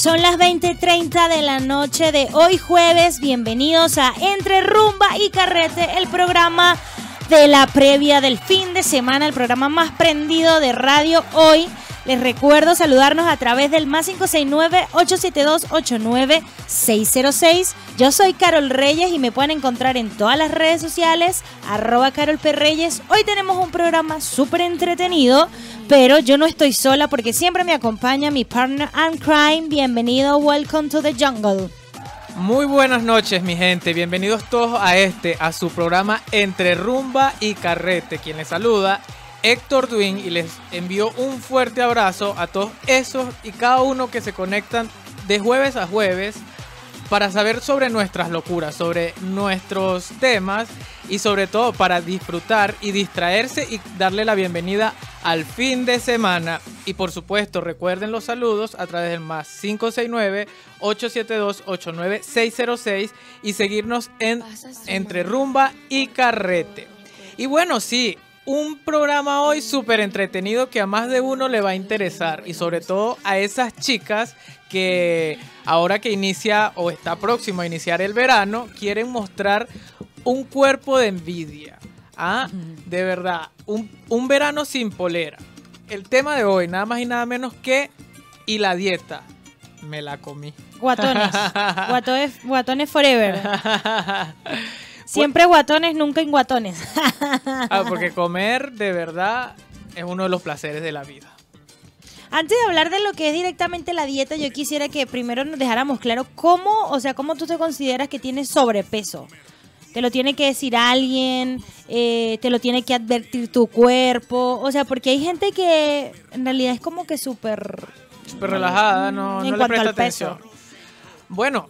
Son las 20:30 de la noche de hoy jueves. Bienvenidos a Entre Rumba y Carrete, el programa de la previa del fin de semana, el programa más prendido de radio hoy. Les recuerdo saludarnos a través del más 569-872-89606. Yo soy Carol Reyes y me pueden encontrar en todas las redes sociales, arroba Carol P. Reyes. Hoy tenemos un programa súper entretenido, pero yo no estoy sola porque siempre me acompaña mi partner and crime. Bienvenido, welcome to the jungle. Muy buenas noches, mi gente. Bienvenidos todos a este, a su programa Entre Rumba y Carrete. Quien les saluda, Héctor Duin, y les envío un fuerte abrazo a todos esos y cada uno que se conectan de jueves a jueves para saber sobre nuestras locuras, sobre nuestros temas y sobre todo para disfrutar y distraerse y darle la bienvenida al fin de semana. Y por supuesto, recuerden los saludos a través del más 569-872-89606 y seguirnos en Entre Rumba y Carrete. Y bueno, sí, un programa hoy súper entretenido que a más de uno le va a interesar y sobre todo a esas chicas que ahora que inicia o está próximo a iniciar el verano quieren mostrar un cuerpo de envidia. Ah, de verdad, un, un verano sin polera. El tema de hoy, nada más y nada menos que y la dieta. Me la comí. Guatones. guatones, guatones forever. Siempre guatones, nunca inguatones. ah, porque comer de verdad es uno de los placeres de la vida. Antes de hablar de lo que es directamente la dieta, yo quisiera que primero nos dejáramos claro cómo, o sea, cómo tú te consideras que tienes sobrepeso. Te lo tiene que decir alguien, eh, te lo tiene que advertir tu cuerpo, o sea, porque hay gente que en realidad es como que súper... Súper relajada, no, no le presta atención. Bueno,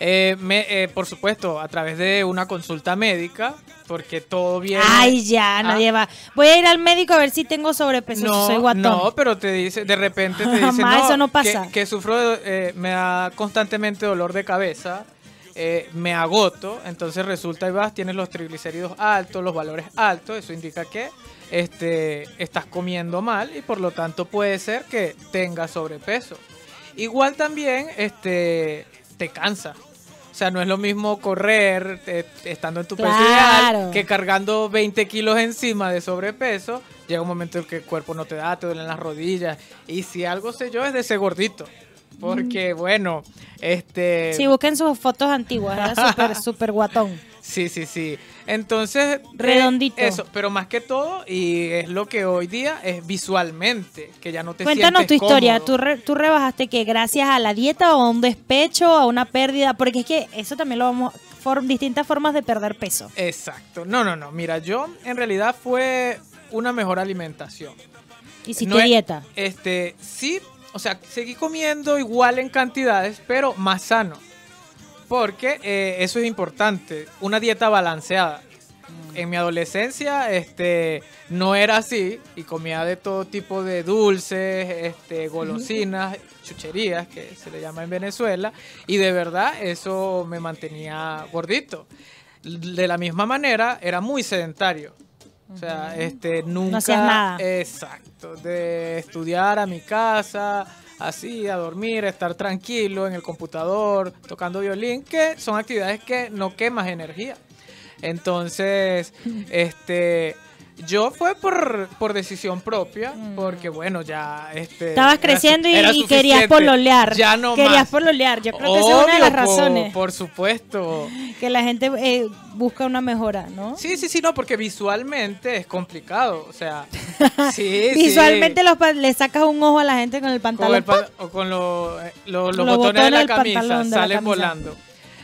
eh, me, eh, por supuesto, a través de una consulta médica, porque todo viene... Ay, ya, nadie va. Voy a ir al médico a ver si tengo sobrepeso, no, soy guatón. No, pero te dice, de repente te dice, no, eso no pasa. Que, sufro, eh, me da constantemente dolor de cabeza, eh, me agoto, entonces resulta y vas, tienes los triglicéridos altos, los valores altos, eso indica que este, estás comiendo mal y por lo tanto puede ser que tengas sobrepeso. Igual también este, te cansa. O sea, no es lo mismo correr estando en tu peso ideal que cargando 20 kilos encima de sobrepeso. Llega un momento en que el cuerpo no te da, te duelen las rodillas. Y si algo sé yo es de ese gordito. Porque, Mm. bueno, este... Sí, busquen sus fotos antiguas, era súper, súper guatón. Sí, sí, sí. Entonces... Redondito. Eso, pero más que todo, y es lo que hoy día es visualmente, que ya no te Cuéntanos tu historia. cómodo. ¿Tú, re- ¿Tú rebajaste que gracias a la dieta o a un despecho, a una pérdida? Porque es que eso también lo vamos... form- distintas formas de perder peso. Exacto. No, no, no. Mira, yo en realidad fue una mejor alimentación. Hiciste No es- dieta. Este, sí, o sea, seguí comiendo igual en cantidades, pero más sano. Porque eh, eso es importante, una dieta balanceada. En mi adolescencia, este, no era así y comía de todo tipo de dulces, este, golosinas, chucherías, que se le llama en Venezuela, y de verdad eso me mantenía gordito. De la misma manera, era muy sedentario. O sea, este, nunca. hacías nada. Exacto. De estudiar a mi casa, así, a dormir, a estar tranquilo en el computador, tocando violín, que son actividades que no quemas energía. Entonces, este. Yo fue por, por decisión propia, porque bueno, ya este. Estabas era creciendo y, era y querías pololear. Ya no Querías más. pololear. Yo creo que esa es una de las Obvio, razones Por supuesto. que la gente eh, busca una mejora, ¿no? Sí, sí, sí, no, porque visualmente es complicado. O sea, sí, Visualmente sí. los pa- le sacas un ojo a la gente con el Con pantalón. el pa- o con lo- eh, lo- los, Los botones, de la botones camisa de la salen camisa. volando.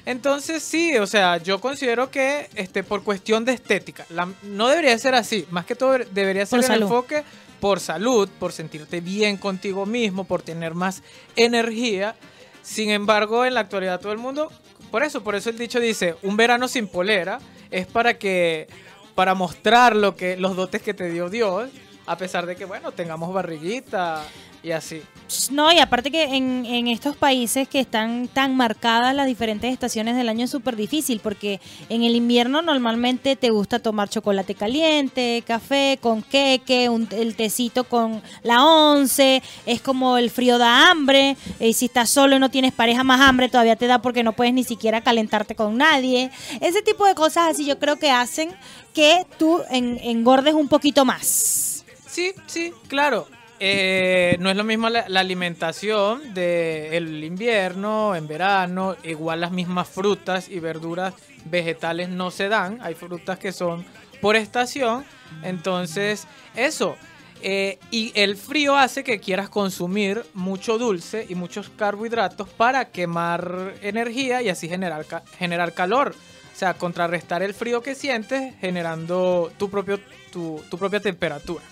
Entonces sí, o sea, yo considero que este por cuestión de estética, la- no debería ser así, más que todo debería ser Por el salud. enfoque por salud, por sentirte bien contigo mismo, por tener más energía. Sin embargo, en la actualidad todo el mundo, por eso, por eso el dicho dice, un verano sin polera es para que para mostrar lo que los dotes que te dio Dios, a pesar de que bueno, tengamos barriguita. Y así. No, y aparte que en, en estos países que están tan marcadas las diferentes estaciones del año es súper difícil, porque en el invierno normalmente te gusta tomar chocolate caliente, café con queque, un- el tecito con la once, es como el frío da hambre, y si estás solo y no tienes pareja más hambre todavía te da porque no puedes ni siquiera calentarte con nadie. Ese tipo de cosas así yo creo que hacen que tú en- engordes un poquito más. Sí, sí, claro. Eh, no es lo mismo la, alimentación del invierno, en verano, igual las mismas frutas y verduras vegetales no se dan, hay frutas que son por estación, entonces eso. eh, y el frío hace que quieras consumir mucho dulce y muchos carbohidratos para quemar energía y así generar, generar calor. O sea, contrarrestar el frío que sientes generando tu, propio, tu propia temperatura.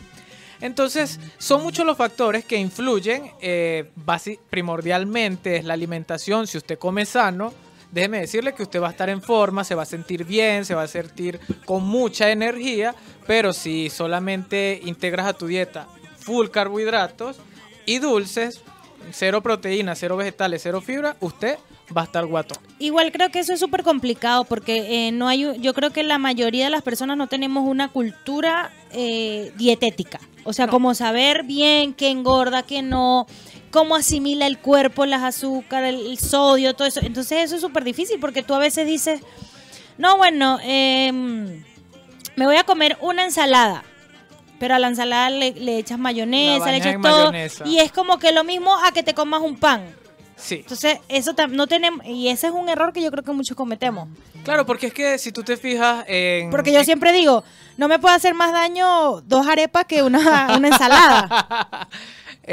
Entonces, son muchos los factores que influyen. eh, primordialmente es la alimentación. Si usted come sano, déjeme decirle que usted va a estar en forma, se va a sentir bien, se va a sentir con mucha energía. Pero si solamente integras a tu dieta full carbohidratos y dulces, cero proteínas, cero vegetales, cero fibra, usted va a estar guato. Igual creo que eso es súper complicado porque eh, no hay, yo creo que la mayoría de las personas no tenemos una cultura eh, dietética. O sea, No. como saber bien qué engorda, qué no, cómo asimila el cuerpo las azúcares, el, el sodio, todo eso. Entonces eso es súper difícil porque tú a veces dices, no, bueno, em, me voy a comer una ensalada. Pero a la ensalada le, le echas mayonesa, le echas todo. mayonesa. Y es como que lo mismo a que te comas un pan. Sí. Entonces, eso no tenemos, y ese es un error que yo creo que muchos cometemos. Claro, porque es que si tú te fijas en... Porque yo siempre digo, no me puede hacer más daño dos arepas que una, una ensalada.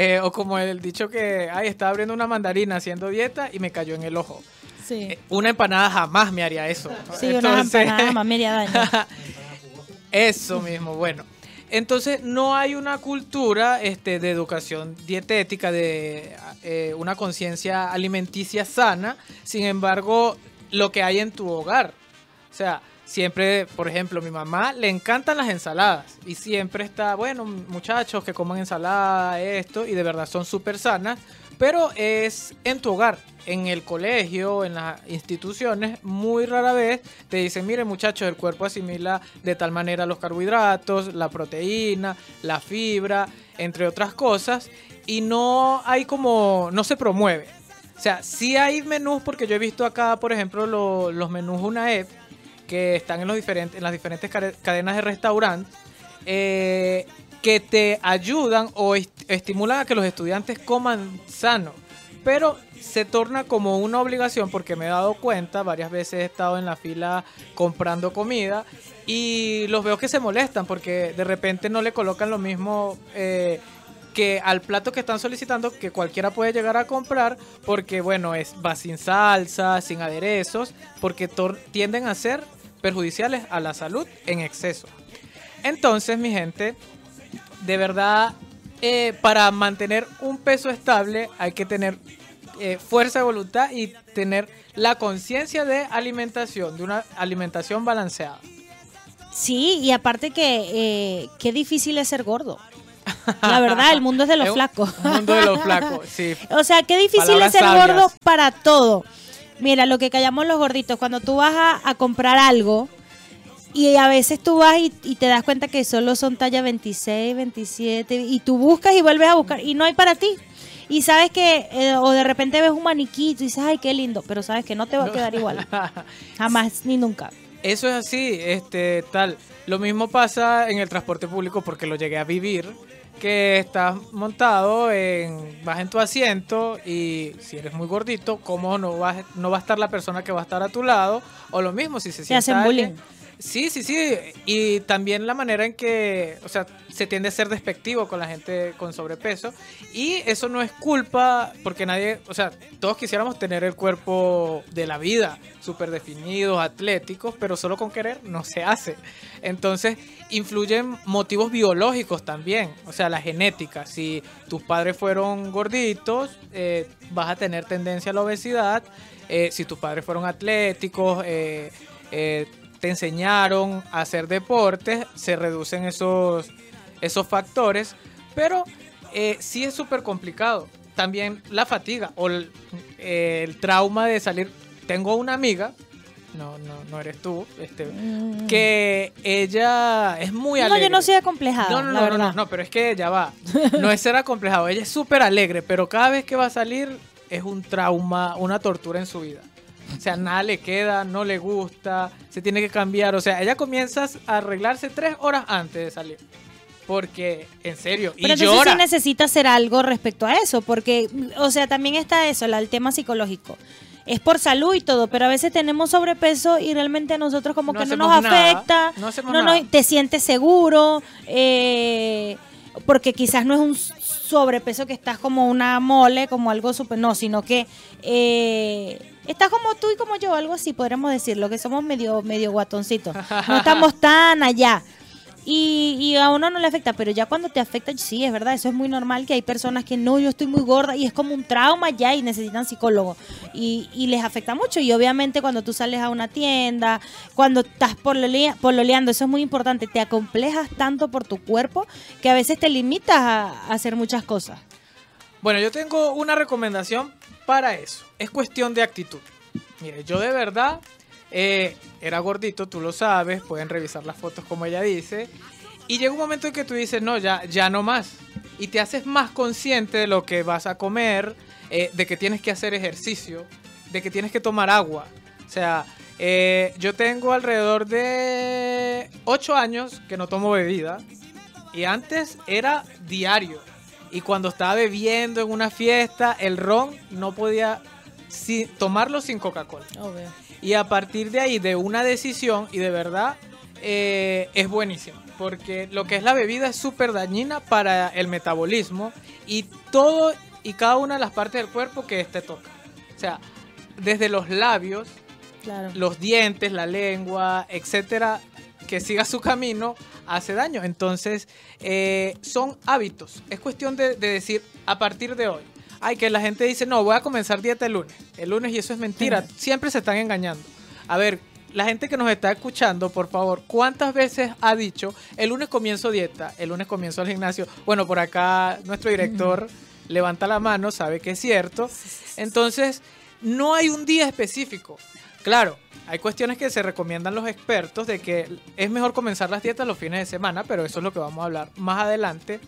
Eh, o como el dicho que, ay, estaba abriendo una mandarina haciendo dieta y me cayó en el ojo. Sí, Eh, una empanada jamás me haría eso. sí una Entonces- empanada más media daño. Eso mismo, bueno. Entonces no hay una cultura este, de educación dietética, de eh, una conciencia alimenticia sana. Sin embargo, lo que hay en tu hogar. O sea, siempre, por ejemplo, mi mamá le encantan las ensaladas. Y siempre está, bueno, muchachos que coman ensalada, esto, y de verdad son súper sanas. Pero es en tu hogar, en el colegio, en las instituciones, muy rara vez te dicen, miren muchachos, el cuerpo asimila de tal manera los carbohidratos, la proteína, la fibra, entre otras cosas, y no hay como, no se promueve. O sea, sí hay menús, porque yo he visto acá, por ejemplo, lo- los menús UNAEP, que están en, los diferentes, en las diferentes cadenas de restaurantes, eh, que te ayudan o est- estimulan a que los estudiantes coman sano. Pero se torna como una obligación porque me he dado cuenta, varias veces he estado en la fila comprando comida y los veo que se molestan porque de repente no le colocan lo mismo eh, que al plato que están solicitando que cualquiera puede llegar a comprar porque bueno, es va sin salsa, sin aderezos, porque tienden a ser perjudiciales a la salud en exceso. Entonces, mi gente, de verdad, eh, para mantener un peso estable hay que tener eh, fuerza de voluntad y tener la conciencia de alimentación, de una alimentación balanceada. Sí, y aparte que eh, qué difícil es ser gordo. La verdad, el mundo es de los Es flacos. Un mundo de los flacos, sí. O sea, qué difícil Palabras es ser sabias. gordo para todo. Mira, lo que callamos los gorditos, cuando tú vas a, a comprar algo y a veces tú vas y, y te das cuenta que solo son talla 26, 27 y tú buscas y vuelves a buscar y no hay para ti. Y sabes que, eh, o de repente ves un maniquito y dices, ay, qué lindo, pero sabes que no te va a quedar igual. Jamás ni nunca. Eso es así, este, tal. Lo mismo pasa en el transporte público porque lo llegué a vivir, que estás montado, en, vas en tu asiento y si eres muy gordito, ¿cómo no, vas, no va a estar la persona que va a estar a tu lado? O lo mismo, si se sienta hacen alguien- bullying. Sí, sí, sí. Y también la manera en que, o sea, se tiende a ser despectivo con la gente con sobrepeso. Y eso no es culpa, porque nadie, o sea, todos quisiéramos tener el cuerpo de la vida, súper definidos, atléticos, pero solo con querer no se hace. Entonces, influyen motivos biológicos también, o sea, la genética. Si tus padres fueron gorditos, eh, vas a tener tendencia a la obesidad. Eh, si tus padres fueron atléticos, eh, eh, te enseñaron a hacer deportes, se reducen esos, esos factores, pero eh, sí es súper complicado. También la fatiga o el, eh, el trauma de salir. Tengo una amiga, no, no, no eres tú, este, Mm. que ella es muy No, alegre. yo no soy acomplejada. No, no, la no, no, no, no, pero es que ya va. No es ser acomplejado. Ella es súper alegre, pero cada vez que va a salir es un trauma, una tortura en su vida. O sea, nada le queda, no le gusta, se tiene que cambiar. O sea, ella comienza a arreglarse tres horas antes de salir. Porque, en serio, Pero y llora. sí necesita hacer algo respecto a eso, porque, o sea, también está eso, el tema psicológico. Es por salud y todo, pero a veces tenemos sobrepeso y realmente a nosotros como No que no nos hacemos nada, afecta, no no nada. nos- te sientes seguro, eh, porque quizás no es un sobrepeso que estás como una mole, como algo súper, no, sino que eh, estás como tú y como yo, algo así, podríamos decirlo, que somos medio, medio guatoncitos, no estamos tan allá. Y, y a uno no le afecta, pero ya cuando te afecta, sí, es verdad, eso es muy normal que hay personas que no, yo estoy muy gorda y es como un trauma ya y necesitan psicólogo. Y, y les afecta mucho. Y obviamente cuando tú sales a una tienda, cuando estás pololea- pololeando, eso es muy importante, te acomplejas tanto por tu cuerpo que a veces te limitas a hacer muchas cosas. Bueno, yo tengo una recomendación para eso. Es cuestión de actitud. Mire, yo de verdad eh, era gordito, tú lo sabes, pueden revisar las fotos como ella dice. Y llega un momento en que tú dices, no, ya, ya no más. Y te haces más consciente de lo que vas a comer, eh, de que tienes que hacer ejercicio, de que tienes que tomar agua. O sea, eh, yo tengo alrededor de 8 años que no tomo bebida. Y antes era diario. Y cuando estaba bebiendo en una fiesta, el ron no podía tomarlo sin Coca-Cola. Y a partir de ahí, de una decisión, y de verdad, eh, es buenísimo. Porque lo que es la bebida es súper dañina para el metabolismo y todo y cada una de las partes del cuerpo que este toca. O sea, desde los labios, Claro. los dientes, la lengua, etcétera, que siga su camino, hace daño. Entonces, eh, son hábitos. Es cuestión de, de decir, a partir de hoy. Ay, que la gente dice, no, voy a comenzar dieta el lunes. El lunes, y eso es mentira. Siempre se están engañando. A ver, la gente que nos está escuchando, por favor, ¿cuántas veces ha dicho, el lunes comienzo dieta, el lunes comienzo al gimnasio? Bueno, por acá nuestro director levanta la mano, sabe que es cierto. Entonces, no hay un día específico. Claro, hay cuestiones que se recomiendan los expertos de que es mejor comenzar las dietas los fines de semana, pero eso es lo que vamos a hablar más adelante.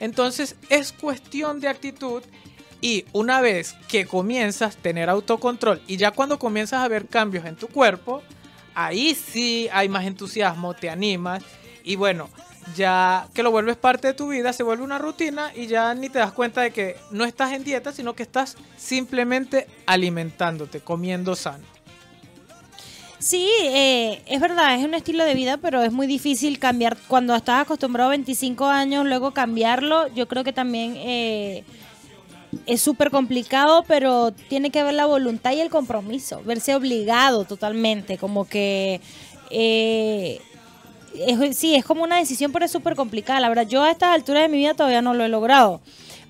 Entonces, es cuestión de actitud y una vez que comienzas a tener autocontrol y ya cuando comienzas a ver cambios en tu cuerpo, ahí sí hay más entusiasmo, te animas y bueno, ya que lo vuelves parte de tu vida, se vuelve una rutina y ya ni te das cuenta de que no estás en dieta, sino que estás simplemente alimentándote, comiendo sano. Sí, eh, es verdad, es un estilo de vida, pero es muy difícil cambiar. Cuando estás acostumbrado a 25 años, luego cambiarlo, yo creo que también eh, es súper complicado, pero tiene que haber la voluntad y el compromiso, verse obligado totalmente, como que... eh, sí, es como una decisión, pero es súper complicada. La verdad, yo a estas alturas de mi vida todavía no lo he logrado.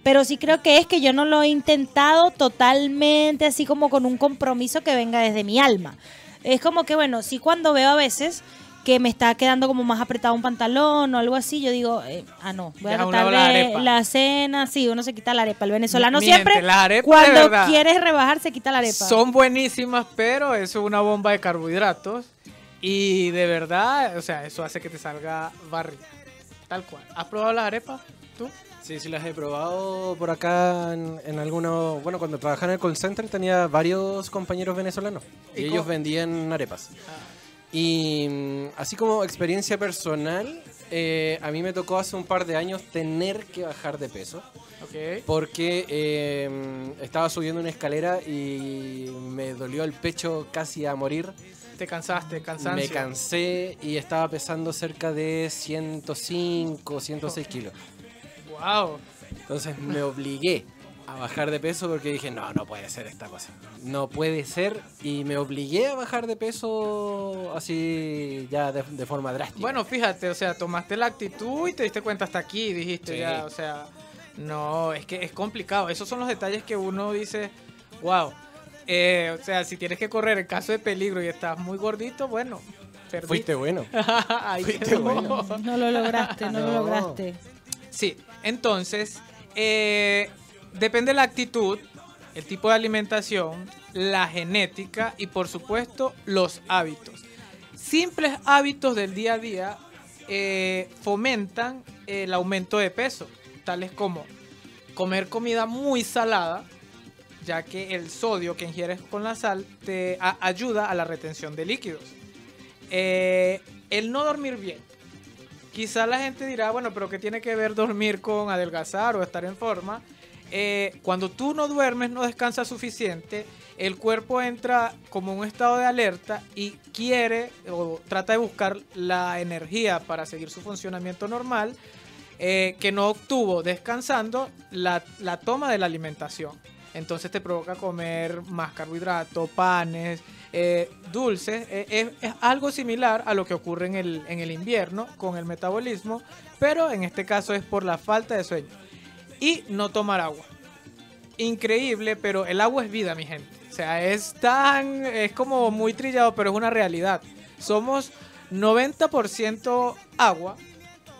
Pero sí creo que es que yo no lo he intentado totalmente así como con un compromiso que venga desde mi alma. Es como que, bueno, sí cuando veo a veces que me está quedando como más apretado un pantalón o algo así, yo digo, eh, ah, no, voy a tratar la arepa. la cena, sí, uno se quita la arepa. El venezolano siempre, arepas de cuando quieres rebajar, se quita la arepa. Son buenísimas, pero eso es una bomba de carbohidratos. Y de verdad, o sea, eso hace que te salga barriga. Tal cual. ¿Has probado las arepas? ¿Tú? Sí, sí las he probado por acá en, en algunos... Bueno, cuando trabajaba en el call center tenía varios compañeros venezolanos y, ¿Y ellos vendían arepas. Y mm, así como experiencia personal, eh, a mí me tocó hace un par de años tener que bajar de peso Ok. porque eh, estaba subiendo una escalera y me dolió el pecho casi a morir. Te cansaste, cansancio. Me cansé y estaba pesando cerca de 105, 106 kilos. Wow. Entonces me obligué a bajar de peso porque dije, no, no puede ser esta cosa. No puede ser. Y me obligué a bajar de peso así ya de, de forma drástica. Bueno, fíjate, o sea, tomaste la actitud y te diste cuenta hasta aquí, dijiste Sí. ya, o sea, no, es que es complicado. Esos son los detalles que uno dice, wow. Eh, o sea, si tienes que correr en caso de peligro y estás muy gordito, bueno, perdiste. fuiste bueno. Ahí fuiste bueno. No lo lograste, no, lo lograste. Sí, entonces, eh, depende de la actitud, el tipo de alimentación, la genética y por supuesto los hábitos. Simples hábitos del día a día eh, fomentan el aumento de peso, tales como comer comida muy salada, ya que el sodio que ingieres con la sal te ayuda a la retención de líquidos. Eh, el no dormir bien. Quizá la gente dirá, bueno, pero ¿qué tiene que ver dormir con adelgazar o estar en forma? Eh, cuando tú no duermes, no descansas suficiente, el cuerpo entra como un estado de alerta y quiere o trata de buscar la energía para seguir su funcionamiento normal eh, que no obtuvo descansando la, la toma de la alimentación. Entonces te provoca comer más carbohidratos, panes, eh, dulces. Eh, es, es algo similar a lo que ocurre en el, en el invierno con el metabolismo, pero en este caso es por la falta de sueño. Y no tomar agua. Increíble, pero el agua es vida, mi gente. O sea, es tan. Es como muy trillado, pero es una realidad. Somos 90% agua,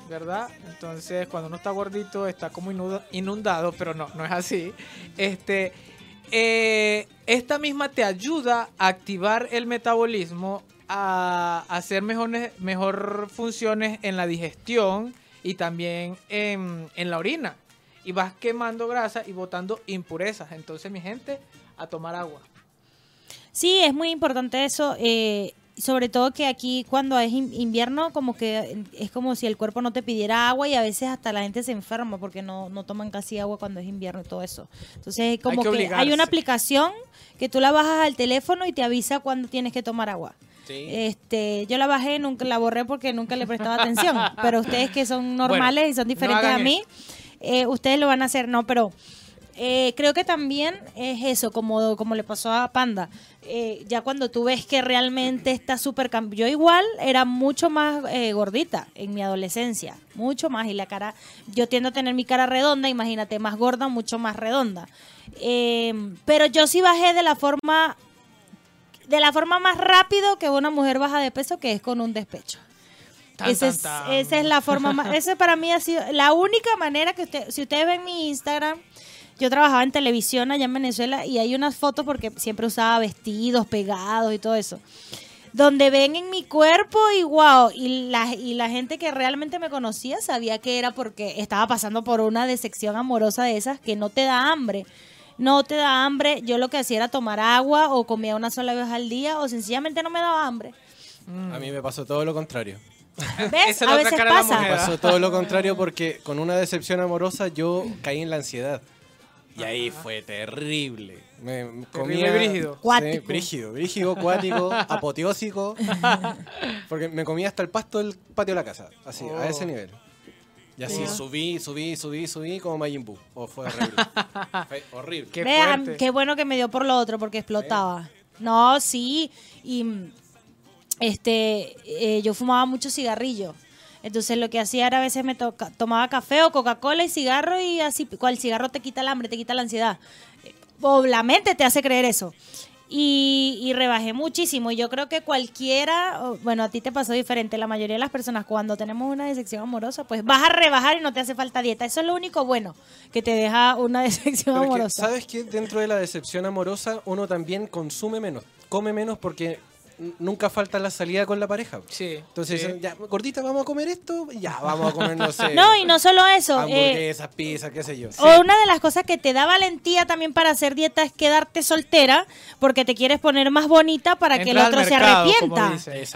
¿verdad? Entonces, cuando uno está gordito, está como inundado, pero no, no es así. Este, eh, esta misma te ayuda a activar el metabolismo, a hacer mejores, mejor funciones en la digestión y también en, en la orina. Y vas quemando grasa y botando impurezas. Entonces, mi gente, a tomar agua. Sí, es muy importante eso. eh, sobre todo que aquí cuando es in- invierno, como que es como si el cuerpo no te pidiera agua y a veces hasta la gente se enferma porque no, no toman casi agua cuando es invierno y todo eso. Entonces es como que que, hay una aplicación que tú la bajas al teléfono y te avisa cuando tienes que tomar agua. Este, yo la bajé, nunca la borré porque nunca le prestaba atención. pero ustedes que son normales Bueno, y son diferentes a mí, eh, ustedes lo van a hacer, no, pero eh, creo que también es eso, como, como le pasó a Panda. Eh, ya cuando tú ves que realmente está súper Yo igual era mucho más eh, gordita en mi adolescencia, mucho más. Y la cara, yo tiendo a tener mi cara redonda, imagínate, más gorda, mucho más redonda. Eh, pero yo sí bajé de la forma, de la forma más rápido que una mujer baja de peso, que es con un despecho. Tan, Esa tan, es, esa es la forma más. Esa para mí ha sido la única manera que usted. Si ustedes ven mi Instagram, yo trabajaba en televisión allá en Venezuela y hay unas fotos porque siempre usaba vestidos pegados y todo eso. Donde ven en mi cuerpo y wow, y la, y la gente que realmente me conocía sabía que era porque estaba pasando por una decepción amorosa de esas que no te da hambre. No te da hambre. Yo lo que hacía era tomar agua o comía una sola vez al día o sencillamente no me daba hambre. A mí me pasó todo lo contrario. ¿Ves? Esa es la A otra veces pasa. Me pasó todo lo contrario porque con una decepción amorosa yo caí en la ansiedad. Y ahí fue terrible. Me comía... y brígido. Sí, Cuático. brígido, brígido, cuático, apoteósico. Porque me comía hasta el pasto del patio de la casa. Así, a Oh. ese nivel. Y así subí, subí, subí, subí como Majin Buu. Oh, fue horrible. fue horrible. Qué Vean, fuerte. qué bueno que me dio por lo otro porque explotaba. No, sí. Y mm, este, eh, yo fumaba mucho cigarrillo. Entonces lo que hacía era a veces me toca- tomaba café o Coca-Cola y cigarro y así, cual cigarro te quita el hambre, te quita la ansiedad. Eh, O la mente te hace creer eso. Y, y rebajé muchísimo. Y yo creo que cualquiera, bueno, a ti te pasó diferente. La mayoría de las personas cuando tenemos una decepción amorosa, pues vas a rebajar y no te hace falta dieta. Eso es lo único bueno que te deja una decepción Pero es que, amorosa. ¿sabes qué? Dentro de la decepción amorosa, uno también consume menos, come menos porque nunca falta la salida con la pareja. Sí. Entonces sí. dicen, ya, gordita, vamos a comer esto, ya, vamos a comer, no sé. No, y no solo eso. eh, Hamburguesas, pizza, qué sé yo. O una de las cosas que te da valentía también para hacer dieta es quedarte soltera porque te quieres poner más bonita para que el otro se mercado, arrepienta.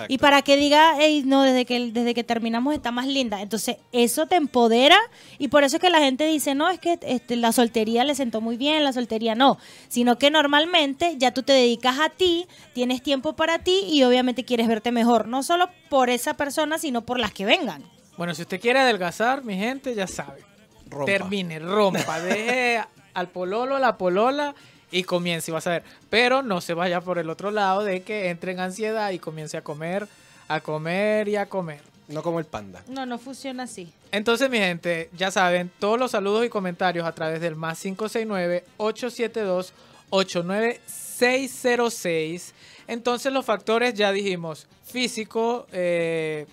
Y para que diga, hey, no, desde que, desde que terminamos está más linda. Entonces, eso te empodera y por eso es que la gente dice, no, es que este, la soltería le sentó muy bien, la soltería no. Sino que normalmente ya tú te dedicas a ti, tienes tiempo para ti y obviamente quieres verte mejor. No solo por esa persona, sino por las que vengan. Bueno, si usted quiere adelgazar, mi gente, ya sabe. Rompa. Termine, rompa, deje al pololo, a la polola y comience, y vas a ver. Pero no se vaya por el otro lado de que entre en ansiedad y comience a comer, a comer y a comer. No como el panda. No, no funciona así. Entonces, mi gente, ya saben, todos los saludos y comentarios a través del más 569-872-89606. Entonces, los factores ya dijimos, físico, eh,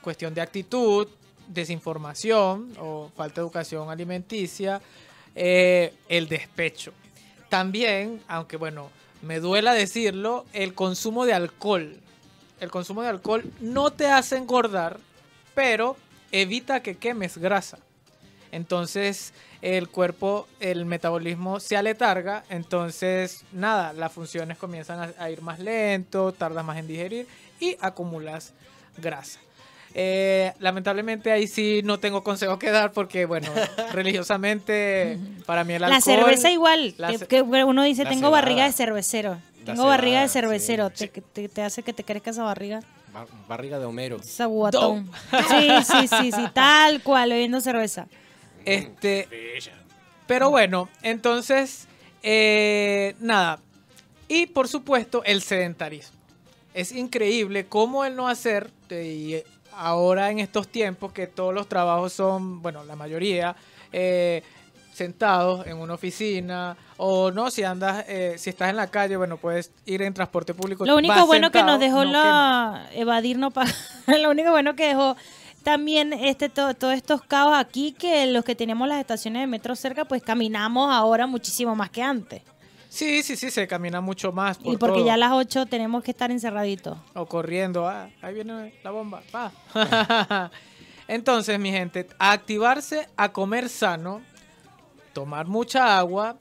cuestión de actitud, desinformación o falta de educación alimenticia, eh, el despecho. También, aunque bueno, me duela decirlo, el consumo de alcohol. El consumo de alcohol no te hace engordar, pero evita que quemes grasa. Entonces el cuerpo, el metabolismo se aletarga, entonces nada, las funciones comienzan a, a ir más lento, tardas más en digerir y acumulas grasa. Eh, lamentablemente ahí sí no tengo consejo que dar porque, bueno, religiosamente para mí el alcohol... La cerveza igual, la que, ce- que uno dice, tengo cebada. barriga de cervecero. Tengo barriga de cervecero. sí. Te, te- te hace que te crezca esa barriga. Bar- barriga de Homero. Sí, sí, sí, sí, tal cual, bebiendo cerveza. Este, pero bueno, entonces, eh, nada. Y por supuesto, el sedentarismo. Es increíble cómo el no hacer, y ahora en estos tiempos que todos los trabajos son, bueno, la mayoría, eh, sentados en una oficina, o no, si andas, eh, si estás en la calle, bueno, puedes ir en transporte público. Lo único bueno que nos dejó no la evadir no pagar. Lo único bueno que dejó también este to- todos estos caos aquí que los que teníamos las estaciones de metro cerca pues caminamos ahora muchísimo más que antes. Sí, sí, sí, se camina mucho más. Por y porque todo. ya a las 8 tenemos que estar encerraditos. O corriendo, ah, ahí viene la bomba, va. Entonces, mi gente, a activarse, a comer sano, tomar mucha agua,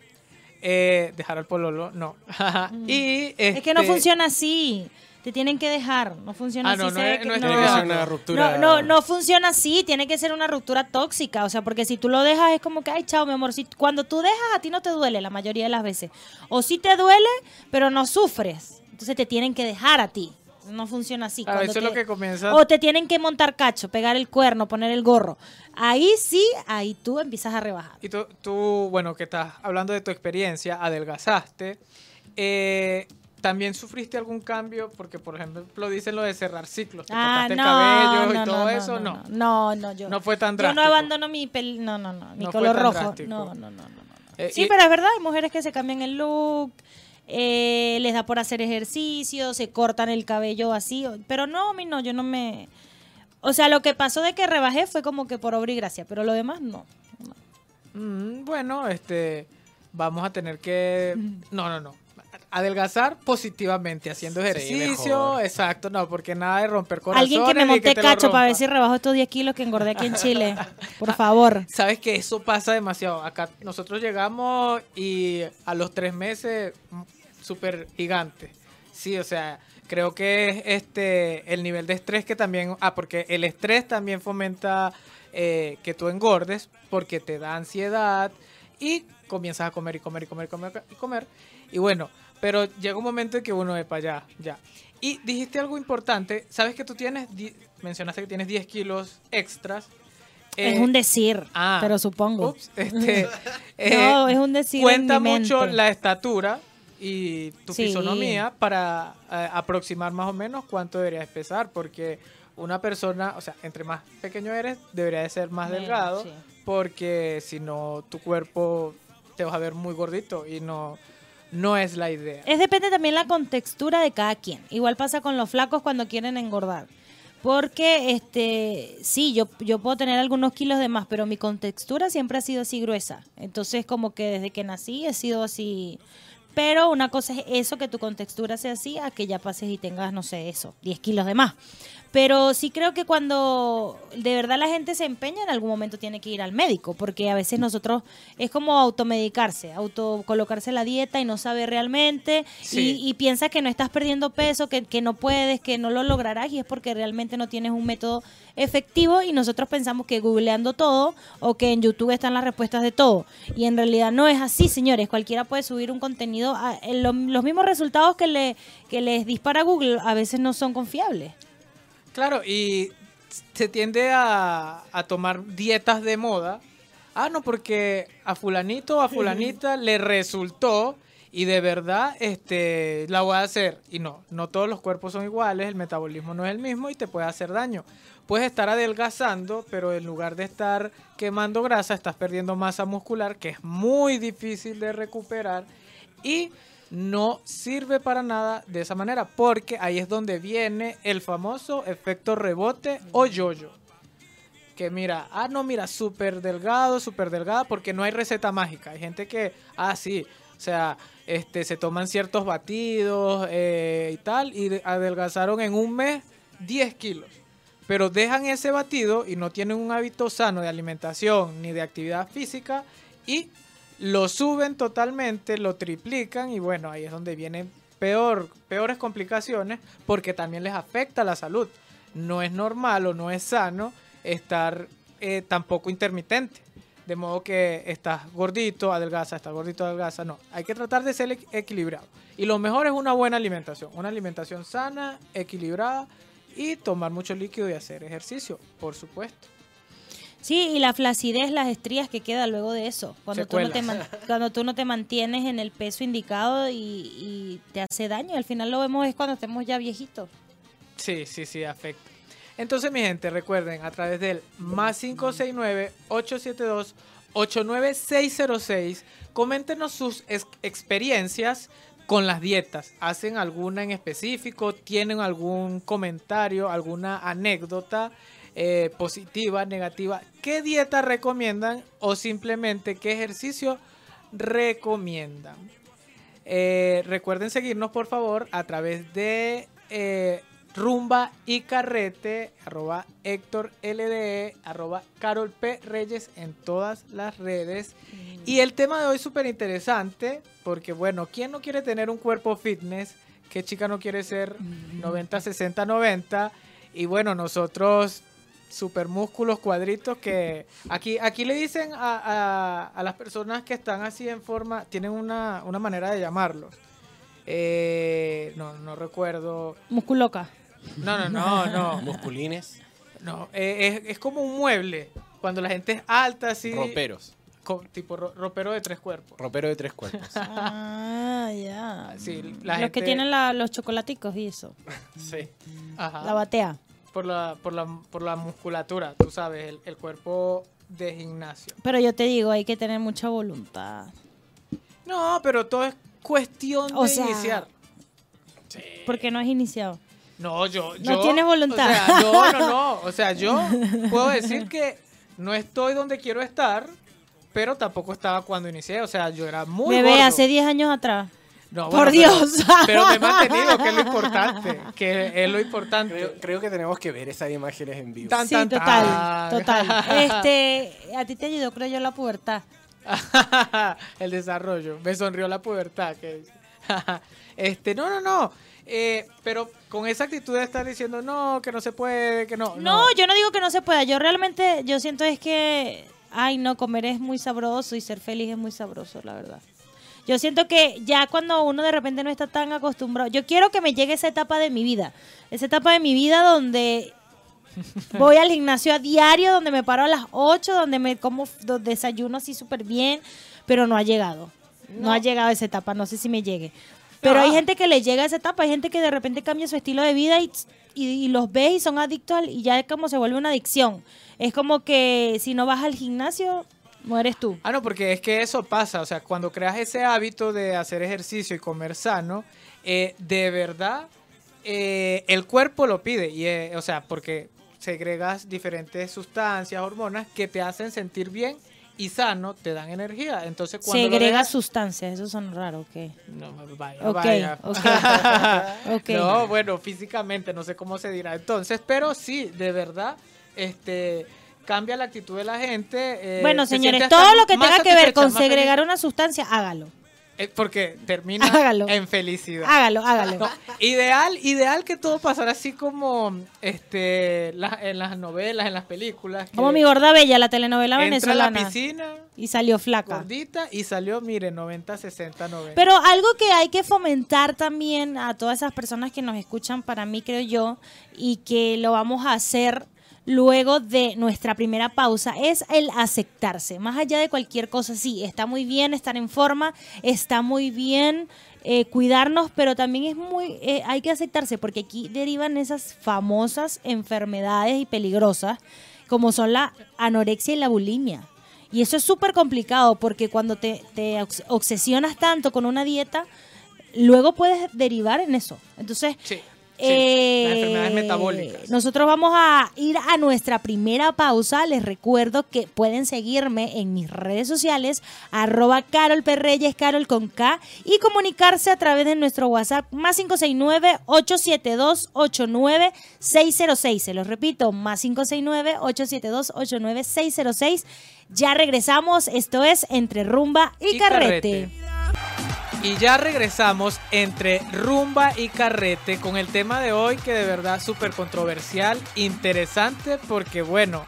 eh, dejar al pololo, no. y Es que no este, funciona así. Te tienen que dejar. No funciona Ah, así. no, no ve es- que no es Tiene que ser una ruptura. No, no, no funciona así, tiene que ser una ruptura tóxica, o sea, porque si tú lo dejas es como que, ay, chao, mi amor, si, cuando tú dejas a ti no te duele la mayoría de las veces, o sí te duele, pero no sufres, entonces te tienen que dejar a ti, no funciona así. Eso es lo que comienza. O te tienen que montar cacho, pegar el cuerno, poner el gorro, ahí sí, ahí tú empiezas a rebajar. Y tú, tú, bueno, que estás hablando de tu experiencia, adelgazaste. eh, ¿También sufriste algún cambio? Porque, por ejemplo, dicen lo de cerrar ciclos. Te Ah, cortaste no, el cabello no, y todo no, eso, no, no. no, no, yo. No fue tan Yo no drástico. abandono mi pel, no, no, no, mi color rojo. drástico. No, no, no, no, no. Eh, Sí, y- pero es verdad, hay mujeres que se cambian el look, eh, les da por hacer ejercicio, se cortan el cabello así, pero no, mí no, yo no me... O sea, lo que pasó de que rebajé fue como que por obra y gracia, pero lo demás no. Mm, bueno, este, vamos a tener que, no, no, no, adelgazar positivamente haciendo ejercicio, exacto, no, porque nada de romper corazones. Alguien que me monte cacho para ver si rebajo estos 10 kilos que engordé aquí en Chile. Por favor. Sabes que eso pasa demasiado. Acá nosotros llegamos y a los tres meses, mm, súper gigante. Sí, o sea, creo que es este el nivel de estrés que también. Ah, porque el estrés también fomenta eh, que tú engordes, porque te da ansiedad y comienzas a comer y comer y comer y comer y comer. Y bueno, pero llega un momento en que uno es para allá, ya. Y dijiste algo importante. Sabes que tú tienes, mencionaste que tienes 10 kilos extras. es Eh, un decir, ah, pero supongo. Ups, este, eh, No, es un decir en Cuenta mucho la estatura y tu Sí. fisonomía para eh, aproximar más o menos cuánto deberías pesar, porque una persona, o sea, entre más pequeño eres, debería de ser más Menos, delgado, sí. porque si no, tu cuerpo te vas a ver muy gordito y no, no es la idea. Es depende también la contextura de cada quien. Igual pasa con los flacos cuando quieren engordar. Porque, este, sí, yo, yo puedo tener algunos kilos de más, pero mi contextura siempre ha sido así gruesa. Entonces, como que desde que nací he sido así. Pero una cosa es eso, que tu contextura sea así, a que ya pases y tengas, no sé, eso, 10 kilos de más. Pero sí creo que cuando de verdad la gente se empeña, en algún momento tiene que ir al médico, porque a veces nosotros es como automedicarse, auto colocarse la dieta y no sabe realmente Sí. y, y piensas que no estás perdiendo peso, que, que no puedes, que no lo lograrás y es porque realmente no tienes un método efectivo y nosotros pensamos que googleando todo o que en YouTube están las respuestas de todo y en realidad no es así, señores. Cualquiera puede subir un contenido, a- en lo- los mismos resultados que, le, que les dispara Google a veces no son confiables. Claro, y se tiende a, a tomar dietas de moda. Ah, no, porque a fulanito o a fulanita le resultó y de verdad este la voy a hacer. Y no, no todos los cuerpos son iguales, el metabolismo no es el mismo y te puede hacer daño. Puedes estar adelgazando, pero en lugar de estar quemando grasa, estás perdiendo masa muscular, que es muy difícil de recuperar. Y no sirve para nada de esa manera, porque ahí es donde viene el famoso efecto rebote o yoyo. que mira, ah, no, mira, súper delgado, súper delgada, porque no hay receta mágica. Hay gente que, ah, sí, o sea, este, se toman ciertos batidos eh, y tal, y de- adelgazaron en un mes 10 kilos. Pero dejan ese batido y no tienen un hábito sano de alimentación ni de actividad física y lo suben totalmente, lo triplican y bueno, ahí es donde vienen peor, peores complicaciones porque también les afecta la salud. No es normal o no es sano estar eh, tampoco intermitente. De modo que estás gordito, adelgaza, estás gordito, adelgaza. No, hay que tratar de ser equ- equilibrado. Y lo mejor es una buena alimentación. Una alimentación sana, equilibrada y tomar mucho líquido y hacer ejercicio, por supuesto. Sí, y la flacidez, las estrías que queda luego de eso. Cuando, tú no, te cuando tú no te mantienes en el peso indicado y, y te hace daño. Al final lo vemos es cuando estemos ya viejitos. Sí, sí, sí, afecta. Entonces, mi gente, recuerden, a través del más 569-872-89606, coméntenos sus ex- experiencias con las dietas. ¿Hacen alguna en específico? ¿Tienen algún comentario, alguna anécdota eh, positiva, negativa? ¿Qué dieta recomiendan o simplemente qué ejercicio recomiendan? Eh, recuerden seguirnos por favor a través de eh, Rumba y Carrete, arroba Héctor LDE, arroba Carol P. Reyes en todas las redes. Y el tema de hoy es súper interesante porque, bueno, ¿quién no quiere tener un cuerpo fitness? ¿Qué chica no quiere ser 90, 60, 90? Y bueno, nosotros super músculos, cuadritos que aquí, aquí le dicen a, a- a las personas que están así en forma, tienen una, una manera de llamarlos. Eh, no, no recuerdo. Musculoca. No, no, no, no. Musculines, No, eh, es, es como un mueble. Cuando la gente es alta, así. roperos. tipo ro- ropero de tres cuerpos. Ropero de tres cuerpos. Ah, ya. Sí, la Los que tienen la- los chocolaticos y eso. sí. Ajá. La batea. Por, la, por, la, por la musculatura, tú sabes, el, el cuerpo de gimnasio. Pero yo te digo, hay que tener mucha voluntad. No, pero todo es cuestión O de sea, iniciar. Porque no has iniciado. No, yo, No tienes voluntad. O sea, no, no, no. O sea, yo puedo decir que no estoy donde quiero estar, pero tampoco estaba cuando inicié. O sea, yo era muy Bebé, gordo. hace 10 años atrás. No, Por Dios. Pero, pero me he mantenido, que es lo importante. Que es lo importante. Creo, creo que tenemos que ver esas imágenes en vivo. Tan, sí, tan, total, tan. total. Este, a ti te ayudó, creo yo, la pubertad. el desarrollo. Me sonrió la pubertad. Que este, no, no, no. Eh, pero con esa actitud de estar diciendo no, que no se puede, que no. No, yo no digo que no se pueda. Yo realmente, yo siento es que, ay, no, comer es muy sabroso y ser feliz es muy sabroso, la verdad. Yo siento que ya cuando uno de repente no está tan acostumbrado, yo quiero que me llegue esa etapa de mi vida, esa etapa de mi vida donde voy al gimnasio a diario, donde me paro a las 8, donde me como donde desayuno así súper bien, pero no ha llegado. No. ha llegado esa etapa, no sé si me llegue. Pero hay gente que le llega a esa etapa, hay gente que de repente cambia su estilo de vida y, y, y los ves y son adictos al- y ya es como se vuelve una adicción. Es como que si no vas al gimnasio, mueres tú. Ah, no, porque es que eso pasa. O sea, cuando creas ese hábito de hacer ejercicio y comer sano, eh, de verdad, eh, el cuerpo lo pide. Y, eh, o sea, porque segregas diferentes sustancias, hormonas que te hacen sentir bien y sano, te dan energía. Entonces, cuando Segrega dejas- sustancias, esos son raros, ¿ok? No, vaya, vaya. ok, ok. No, bueno, físicamente, no sé cómo se dirá. Entonces, pero sí, de verdad, este cambia la actitud de la gente. eh, bueno, se señores, todo lo que tenga que ver con feliz. segregar una sustancia, hágalo. Eh, porque termina Hágalo. en felicidad. Hágalo, hágalo. No, ideal, ideal que todo pasara así como este la- en las novelas, en las películas. Como mi gorda bella, la telenovela entra a la venezolana. piscina, Y salió flaca. gordita, y salió, mire, 90, 60, 90. Pero algo que hay que fomentar también a todas esas personas que nos escuchan, para mí creo yo, y que lo vamos a hacer luego de nuestra primera pausa, es el aceptarse. Más allá de cualquier cosa, sí, está muy bien estar en forma, está muy bien eh, cuidarnos, pero también es muy, eh, hay que aceptarse, porque aquí derivan esas famosas enfermedades y peligrosas, como son la anorexia y la bulimia. Y eso es súper complicado porque cuando te, te obs- obsesionas tanto con una dieta, luego puedes derivar en eso. Entonces. Eh, las enfermedades metabólicas. Nosotros vamos a ir a nuestra primera pausa. Les recuerdo que pueden seguirme en mis redes sociales, arroba Carol Perreyes, Carol con K, y comunicarse a través de nuestro WhatsApp más 569-872-89606. Se los repito, más 569-872-89606. Ya regresamos. Esto es Entre Rumba y, Y carrete. Carrete. Y ya regresamos entre rumba y carrete con el tema de hoy que de verdad súper controversial, interesante porque bueno,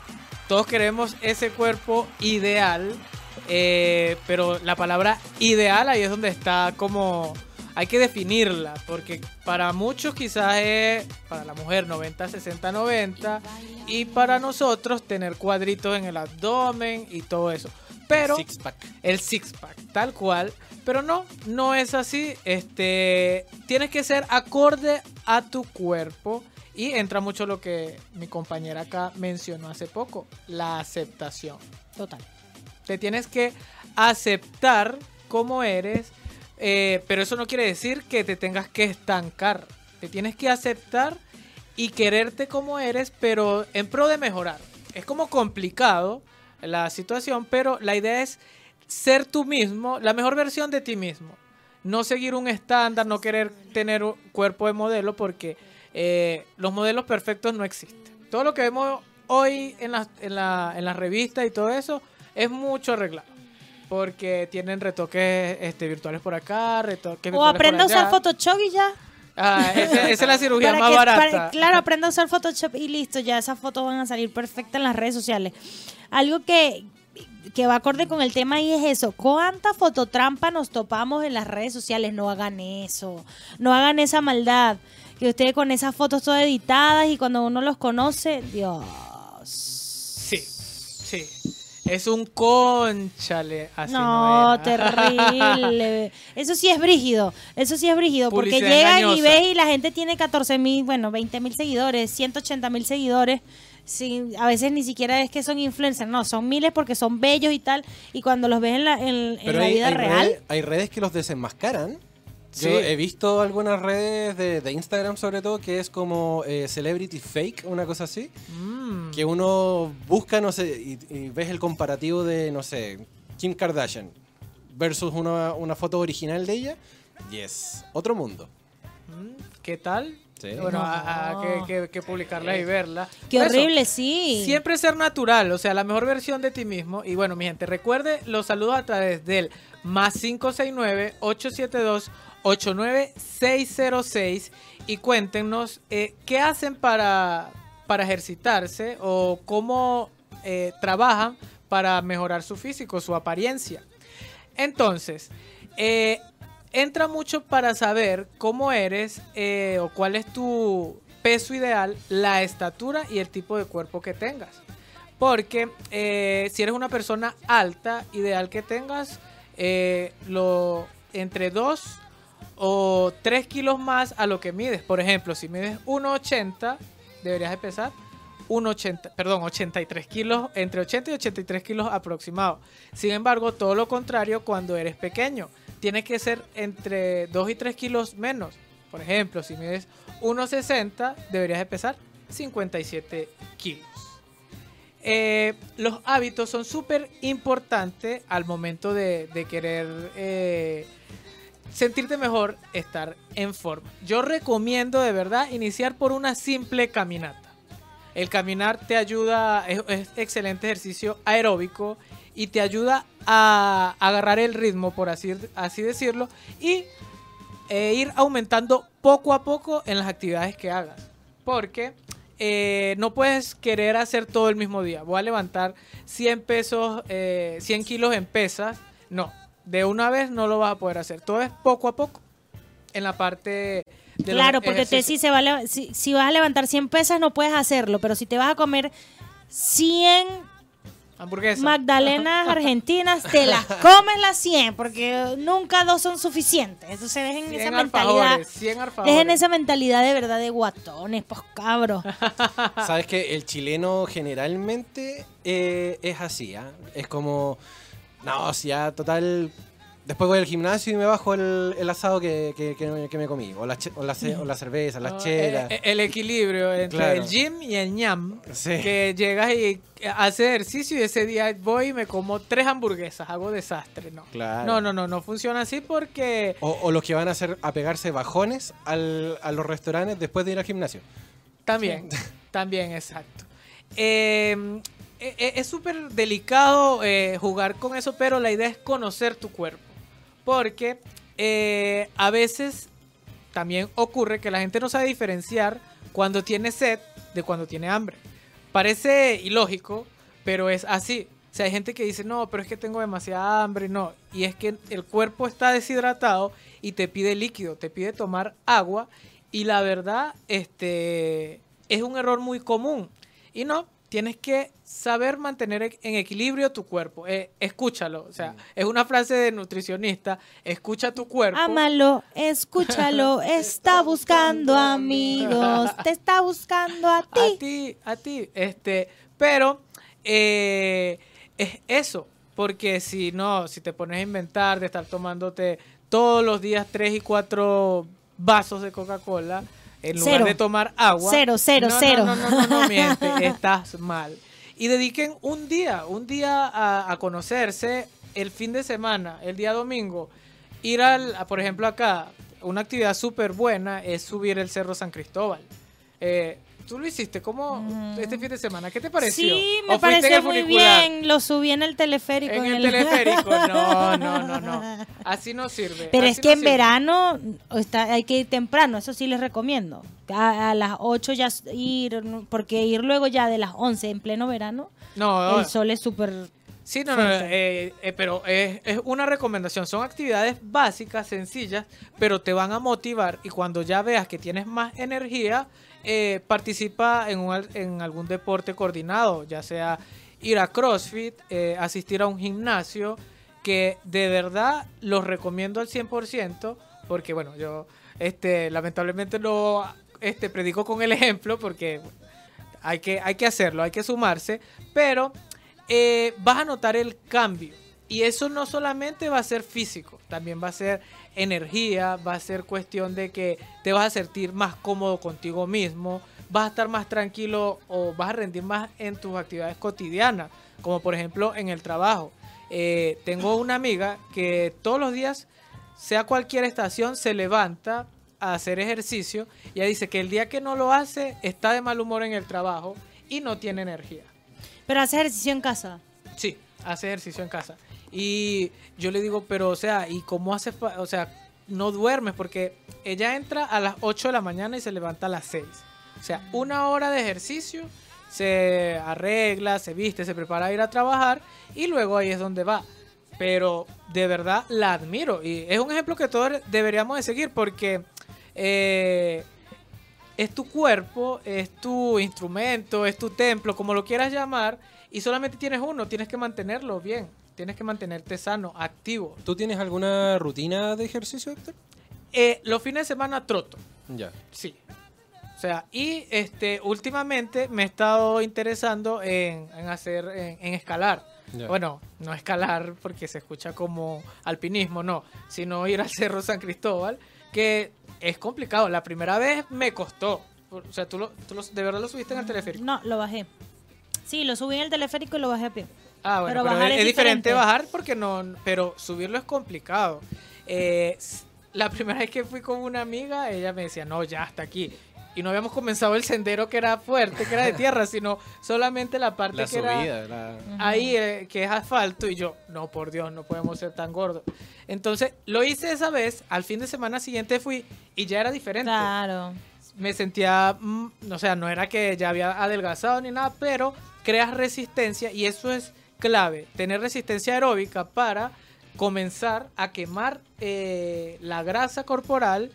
todos queremos ese cuerpo ideal, eh, pero la palabra ideal ahí es donde está como... Hay que definirla, porque para muchos quizás es, para la mujer 90, 60, 90, y para nosotros tener cuadritos en el abdomen y todo eso. Pero Six pack. el six pack, tal cual. Pero no, no es así. Este, tienes que ser acorde a tu cuerpo. Y entra mucho lo que mi compañera acá mencionó hace poco, la aceptación. Total. Te tienes que aceptar como eres, eh, pero eso no quiere decir que te tengas que estancar. Te tienes que aceptar y quererte como eres, pero en pro de mejorar. Es como complicado la situación, pero la idea es ser tú mismo, la mejor versión de ti mismo. No seguir un estándar, no querer tener un cuerpo de modelo, porque eh, los modelos perfectos no existen. Todo lo que vemos hoy en las en la, en las revistas y todo eso es mucho arreglado. Porque tienen retoques este, virtuales por acá, retoques O aprenda a usar Photoshop y ya. Ah, esa, esa es la cirugía Para más que- barata. para- claro, aprenda a usar Photoshop y listo, ya esas fotos van a salir perfectas en las redes sociales. Algo que, que va acorde con el tema y es eso. ¿Cuánta fototrampa nos topamos en las redes sociales? No hagan eso. No hagan esa maldad. Que ustedes con esas fotos todas editadas y cuando uno los conoce, Dios. Sí, sí. Es un conchale. Así no, terrible. Eso sí es brígido. Eso sí es brígido. Porque llegan y ves y la gente tiene 14 mil, bueno, 20 mil seguidores, 180 mil seguidores. Sin, a veces ni siquiera es que son influencers, no, son miles porque son bellos y tal. Y cuando los ves en la, en, en la hay, vida hay real, redes, hay redes que los desenmascaran. Sí. Yo he visto algunas redes de, de Instagram sobre todo que es como eh, celebrity fake, una cosa así. Mm. Que uno busca, no sé, y, y ves el comparativo de, no sé, Kim Kardashian versus una, una foto original de ella. Y es otro mundo. ¿Qué tal? Sí. Bueno, No. a- a- que, que- que publicarla y verla. qué eso, horrible, sí. Siempre ser natural, o sea, la mejor versión de ti mismo. Y bueno, mi gente, recuerde los saludos a través del más 569-872-89606 y cuéntenos eh, qué hacen para, para ejercitarse o cómo eh, trabajan para mejorar su físico, su apariencia. Entonces, eh, entra mucho para saber cómo eres eh, o cuál es tu peso ideal, la estatura y el tipo de cuerpo que tengas. Porque eh, si eres una persona alta, ideal que tengas eh, lo, entre 2 o 3 kilos más a lo que mides. Por ejemplo, si mides 1,80, deberías de pesar 1,80, perdón, 83 kilos, entre 80 y 83 kilos aproximado. Sin embargo, todo lo contrario cuando eres pequeño. Tienes que ser entre 2 y 3 kilos menos. Por ejemplo, si mides 1,60, deberías de pesar 57 kilos. Eh, los hábitos son súper importantes al momento de, de querer eh, sentirte mejor, estar en forma. Yo recomiendo de verdad iniciar por una simple caminata. El caminar te ayuda, es, es excelente ejercicio aeróbico y te ayuda a agarrar el ritmo, por así, así decirlo, y eh, ir aumentando poco a poco en las actividades que hagas. Porque eh, no puedes querer hacer todo el mismo día. Voy a levantar 100 pesos, eh, 100 kilos en pesas. No, de una vez no lo vas a poder hacer. Todo es poco a poco en la parte de Claro, porque te, si, se va a si, si vas a levantar 100 pesas no puedes hacerlo, pero si te vas a comer 100 Hamburguesa. magdalenas argentinas, te las comes las 100, porque nunca dos son suficientes. Entonces dejen 100 esa mentalidad. alfajores, 100 alfajores. Dejen esa mentalidad de verdad de guatones, pues cabros. Sabes que el chileno generalmente eh, es así, ¿ah? Es como, no, si ya total Después voy al gimnasio y me bajo el, el asado que, que- que- que me comí. O la, che- o la, o la cerveza, las No, chelas. eh, eh, El, equilibrio entre Claro. el gym y el ñam. Sí. Que llegas y haces ejercicio y ese día voy y me como tres hamburguesas. Hago desastre. No. Claro. No, no, no. No funciona así porque. O, o los que van a hacer a pegarse bajones al- a los restaurantes después de ir al gimnasio. También, también, exacto. Eh, e- e- es súper delicado eh, jugar con eso, pero la idea es conocer tu cuerpo. Porque eh, a veces también ocurre que la gente no sabe diferenciar cuando tiene sed de cuando tiene hambre. Parece ilógico, pero es así. O sea, hay gente que dice, no, pero es que tengo demasiada hambre. No, y es que el cuerpo está deshidratado y te pide líquido, te pide tomar agua. Y la verdad, este, es un error muy común. Y no, tienes que saber mantener e- en equilibrio tu cuerpo. Eh, escúchalo. O sea, es una frase de nutricionista. Escucha tu cuerpo. Ámalo, escúchalo, está buscando amigos, te está buscando a a ti. ti, a ti. Este, pero eh, es eso, porque si no, si te pones a inventar de estar tomándote todos los días tres y cuatro vasos de Coca-Cola en lugar Cero. de tomar agua. Cero, cero, no, cero. No, no, no, no, no, mi gente, estás mal. Y dediquen un día, un día a, a conocerse el fin de semana, el día domingo. Ir al, a, por ejemplo, acá, una actividad súper buena es subir el Cerro San Cristóbal. Eh, Tú lo hiciste, ¿cómo este fin de semana? ¿Qué te pareció? Sí, ¿O me pareció muy bien. Lo subí en el teleférico. En el teleférico. No, no, no, no. Así no sirve. Pero así es que no en sirve. verano está, hay que ir temprano, eso sí les recomiendo. A, a las 8 ya ir, porque ir luego ya de las 11 en pleno verano, No, el sol es súper... Sí, no, no, eh, eh, pero es, es una recomendación. Son actividades básicas, sencillas, pero te van a motivar y cuando ya veas que tienes más energía, eh, participa en, un en algún deporte coordinado, ya sea ir a CrossFit, eh, asistir a un gimnasio, que de verdad los recomiendo al 100%, porque bueno, yo este, lamentablemente no este, predico con el ejemplo, porque hay que, hay que hacerlo, hay que sumarse, pero eh, vas a notar el cambio. Y eso no solamente va a ser físico, también va a ser energía, va a ser cuestión de que te vas a sentir más cómodo contigo mismo, vas a estar más tranquilo o vas a rendir más en tus actividades cotidianas, como por ejemplo en el trabajo. Eh, tengo una amiga que todos los días, sea cualquier estación, se levanta a hacer ejercicio y ella dice que el día que no lo hace está de mal humor en el trabajo y no tiene energía. Pero hace ejercicio en casa. Sí, hace ejercicio en casa. Y yo le digo, pero o sea, ¿y cómo hace? O sea, no duermes porque ella entra a las 8 de la mañana y se levanta a las 6. O sea, una hora de ejercicio, se arregla, se viste, se prepara a ir a trabajar y luego ahí es donde va. Pero de verdad la admiro y es un ejemplo que todos deberíamos de seguir porque eh, es tu cuerpo, es tu instrumento, es tu templo, como lo quieras llamar, y solamente tienes uno, tienes que mantenerlo bien, tienes que mantenerte sano, activo. ¿Tú tienes alguna rutina de ejercicio, Héctor? Eh, los fines de semana troto, Ya. sí. O sea, y este últimamente me he estado interesando en, en hacer, en, en escalar. Ya. Bueno, no escalar porque se escucha como alpinismo, no, sino ir al Cerro San Cristóbal, que es complicado. La primera vez me costó. O sea, tú, lo, tú lo- de verdad lo subiste en el teleférico. No, lo bajé. Sí, lo subí en el teleférico y lo bajé a pie. Ah, bueno, Pero pero, bajar es, diferente diferente. bajar porque no, pero subirlo es complicado. Eh, la primera vez que fui con una amiga, ella me decía, no, ya hasta aquí. Y no habíamos comenzado el sendero que era fuerte, que era de tierra, sino solamente la parte La que era la... ahí, eh, que es asfalto. Y yo, no, por Dios, no podemos ser tan gordos. Entonces, lo hice esa vez, al fin de semana siguiente fui y ya era diferente Claro. me sentía, mm, o sea, no era que ya había adelgazado ni nada, pero creas resistencia y eso es clave, tener resistencia aeróbica para comenzar a quemar eh, la grasa corporal,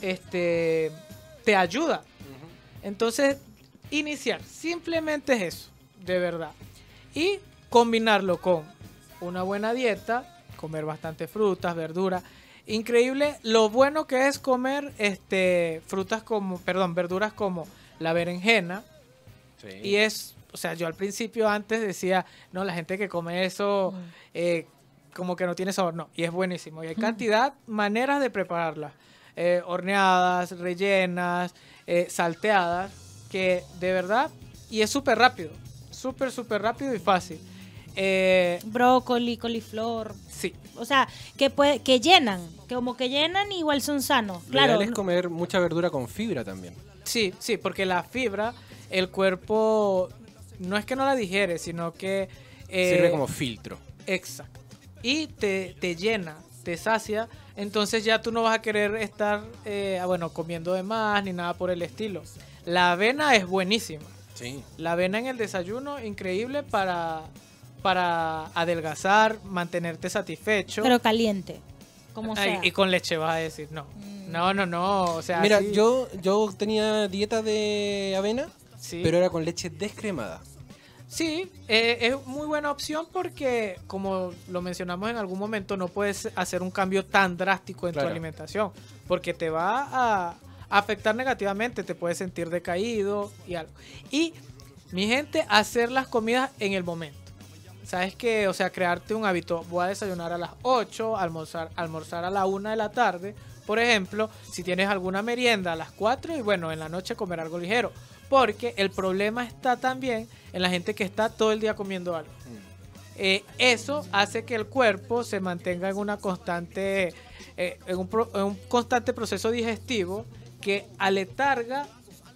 este, te ayuda. Entonces, iniciar, simplemente es eso, de verdad. Y combinarlo con una buena dieta, comer bastante frutas, verduras. Increíble lo bueno que es comer este frutas como, perdón, verduras como la berenjena. Sí. Y es, o sea, yo al principio antes decía, no, la gente que come eso, eh, como que no tiene sabor, no, y es buenísimo. Y hay cantidad, maneras de prepararla. Eh, horneadas, rellenas, eh, salteadas, que de verdad, y es súper rápido, súper, súper rápido y fácil. Eh, Brócoli, coliflor. sí, O sea, que puede, que llenan, que como que llenan igual son sanos. Lo Claro. ideal es comer mucha verdura con fibra también. sí, sí, porque la fibra, el cuerpo no es que no la digiere, sino que... eh, Sirve como filtro. Exacto. Y te, te llena, te sacia, entonces ya tú no vas a querer estar, eh, ah, bueno, comiendo de más ni nada por el estilo. La avena es buenísima. Sí. La avena en el desayuno, increíble para, para adelgazar, mantenerte satisfecho. pero caliente. Como Ay, sea. y con leche vas a decir, no. No, no, no. O sea, Mira, sí, yo, yo tenía dieta de avena, sí. pero era con leche descremada. Sí, eh, es muy buena opción porque, como lo mencionamos en algún momento, no puedes hacer un cambio tan drástico en Claro. tu alimentación, porque te va a afectar negativamente, te puedes sentir decaído y algo. Y, mi gente, hacer las comidas en el momento. ¿Sabes qué? O sea, crearte un hábito. Voy a desayunar a las 8, almorzar, almorzar a la 1 de la tarde. Por ejemplo, si tienes alguna merienda a las 4 y bueno, en la noche comer algo ligero. Porque el problema está también en la gente que está todo el día comiendo algo. Eh, eso hace que el cuerpo se mantenga en una constante, eh, en, un pro- en un constante proceso digestivo que aletarga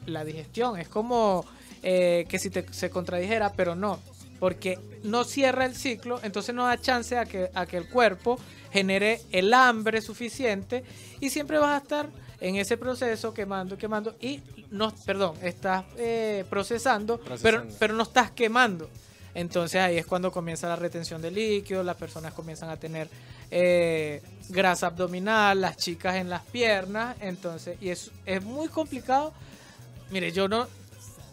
la digestión. Es como eh, que si te, se contradijera, pero no, porque no cierra el ciclo, entonces no da chance a que, a que el cuerpo genere el hambre suficiente y siempre vas a estar en ese proceso quemando, quemando y no, perdón, estás eh, procesando, Pero, pero no estás quemando. Entonces ahí es cuando comienza la retención de líquidos, las personas comienzan a tener eh, grasa abdominal, las chicas en las piernas, entonces, y es, es muy complicado. Mire, yo no,